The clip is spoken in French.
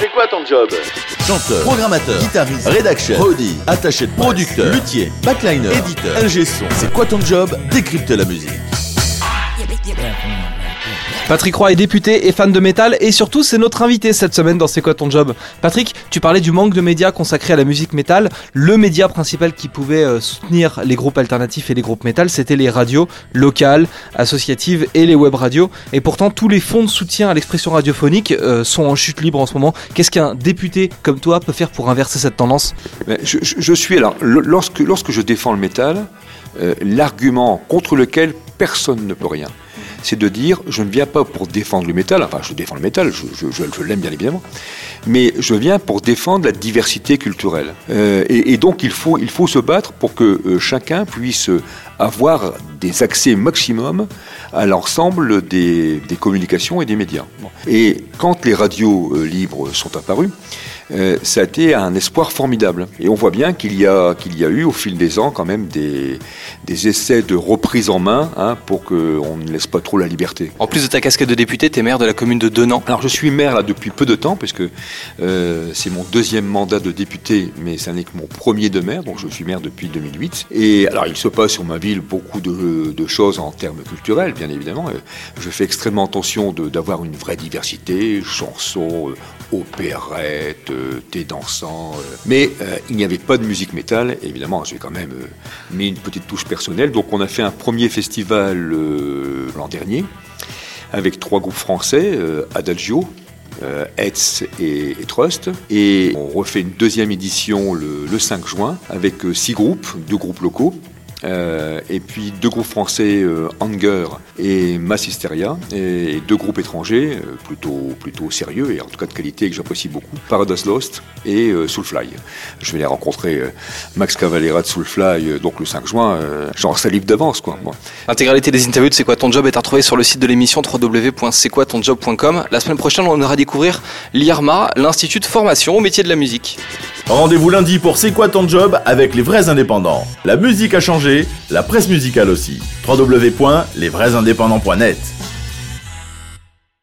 C'est quoi ton job? Chanteur, programmateur, guitariste, rédaction, prodi, attaché de producteur, luthier, backliner, éditeur, ingé son. C'est quoi ton job? Décrypte la musique. Patrick Roy est député et fan de métal et surtout c'est notre invité cette semaine dans C'est quoi ton job? Patrick, tu parlais du manque de médias consacrés à la musique métal. Le média principal qui pouvait euh, soutenir les groupes alternatifs et les groupes métal, c'était les radios locales, associatives et les web radios. Et pourtant tous les fonds de soutien à l'expression radiophonique euh, sont en chute libre en ce moment. Qu'est-ce qu'un député comme toi peut faire pour inverser cette tendance? Je, suis alors, lorsque je défends le métal, euh, l'argument contre lequel personne ne peut rien, c'est de dire je ne viens pas pour défendre le métal, enfin je défends le métal, je, je- je- l'aime bien évidemment, mais je viens pour défendre la diversité culturelle. Euh, et, donc il faut, il faut se battre pour que euh, chacun puisse avoir des accès maximum à l'ensemble des, des communications et des médias. Et quand les radios euh, libres sont apparues, euh, ça a été un espoir formidable. Et on voit bien qu'il y a, qu'il y a eu au fil des ans quand même des, des essais de reprise en main hein, pour qu'on ne laisse pas trop la liberté. En plus de ta casquette de député, t'es maire de la commune de Denan. Alors je suis maire là depuis peu de temps, puisque euh, c'est mon deuxième mandat de député, mais ça n'est que mon premier de maire, donc je suis maire depuis 2008. Et alors il se passe sur ma ville beaucoup de, de choses en termes culturels, bien évidemment. Euh, Je fais extrêmement attention de- d'avoir une vraie diversité, chansons, opérettes, thé dansant. euh. Mais euh, il n'y avait pas de musique métal, évidemment j'ai quand même euh, mis une petite touche personnelle. Donc on a fait un premier festival l'an dernier avec trois groupes français, Adagio, euh, et, et Trust. Et on refait une deuxième édition le, le 5 juin avec six groupes, deux groupes locaux. Euh, et puis deux groupes français, euh, Anger et Mass Hysteria, et deux groupes étrangers, euh, plutôt, plutôt sérieux et en tout cas de qualité que j'apprécie beaucoup, Paradise Lost et Soulfly. Je vais les rencontrer, Max Cavalera de Soulfly, donc le 5 juin, genre salive d'avance quoi. L'intégralité des interviews de C'est quoi ton job est à retrouver sur le site de l'émission www.c'estquoi-ton-job.com. La semaine prochaine, on ira découvrir l'IRMA, l'Institut de formation au métier de la musique. Rendez-vous lundi pour C'est quoi ton job avec les vrais indépendants. La musique a changé, la presse musicale aussi. www.lesvraisindépendants.net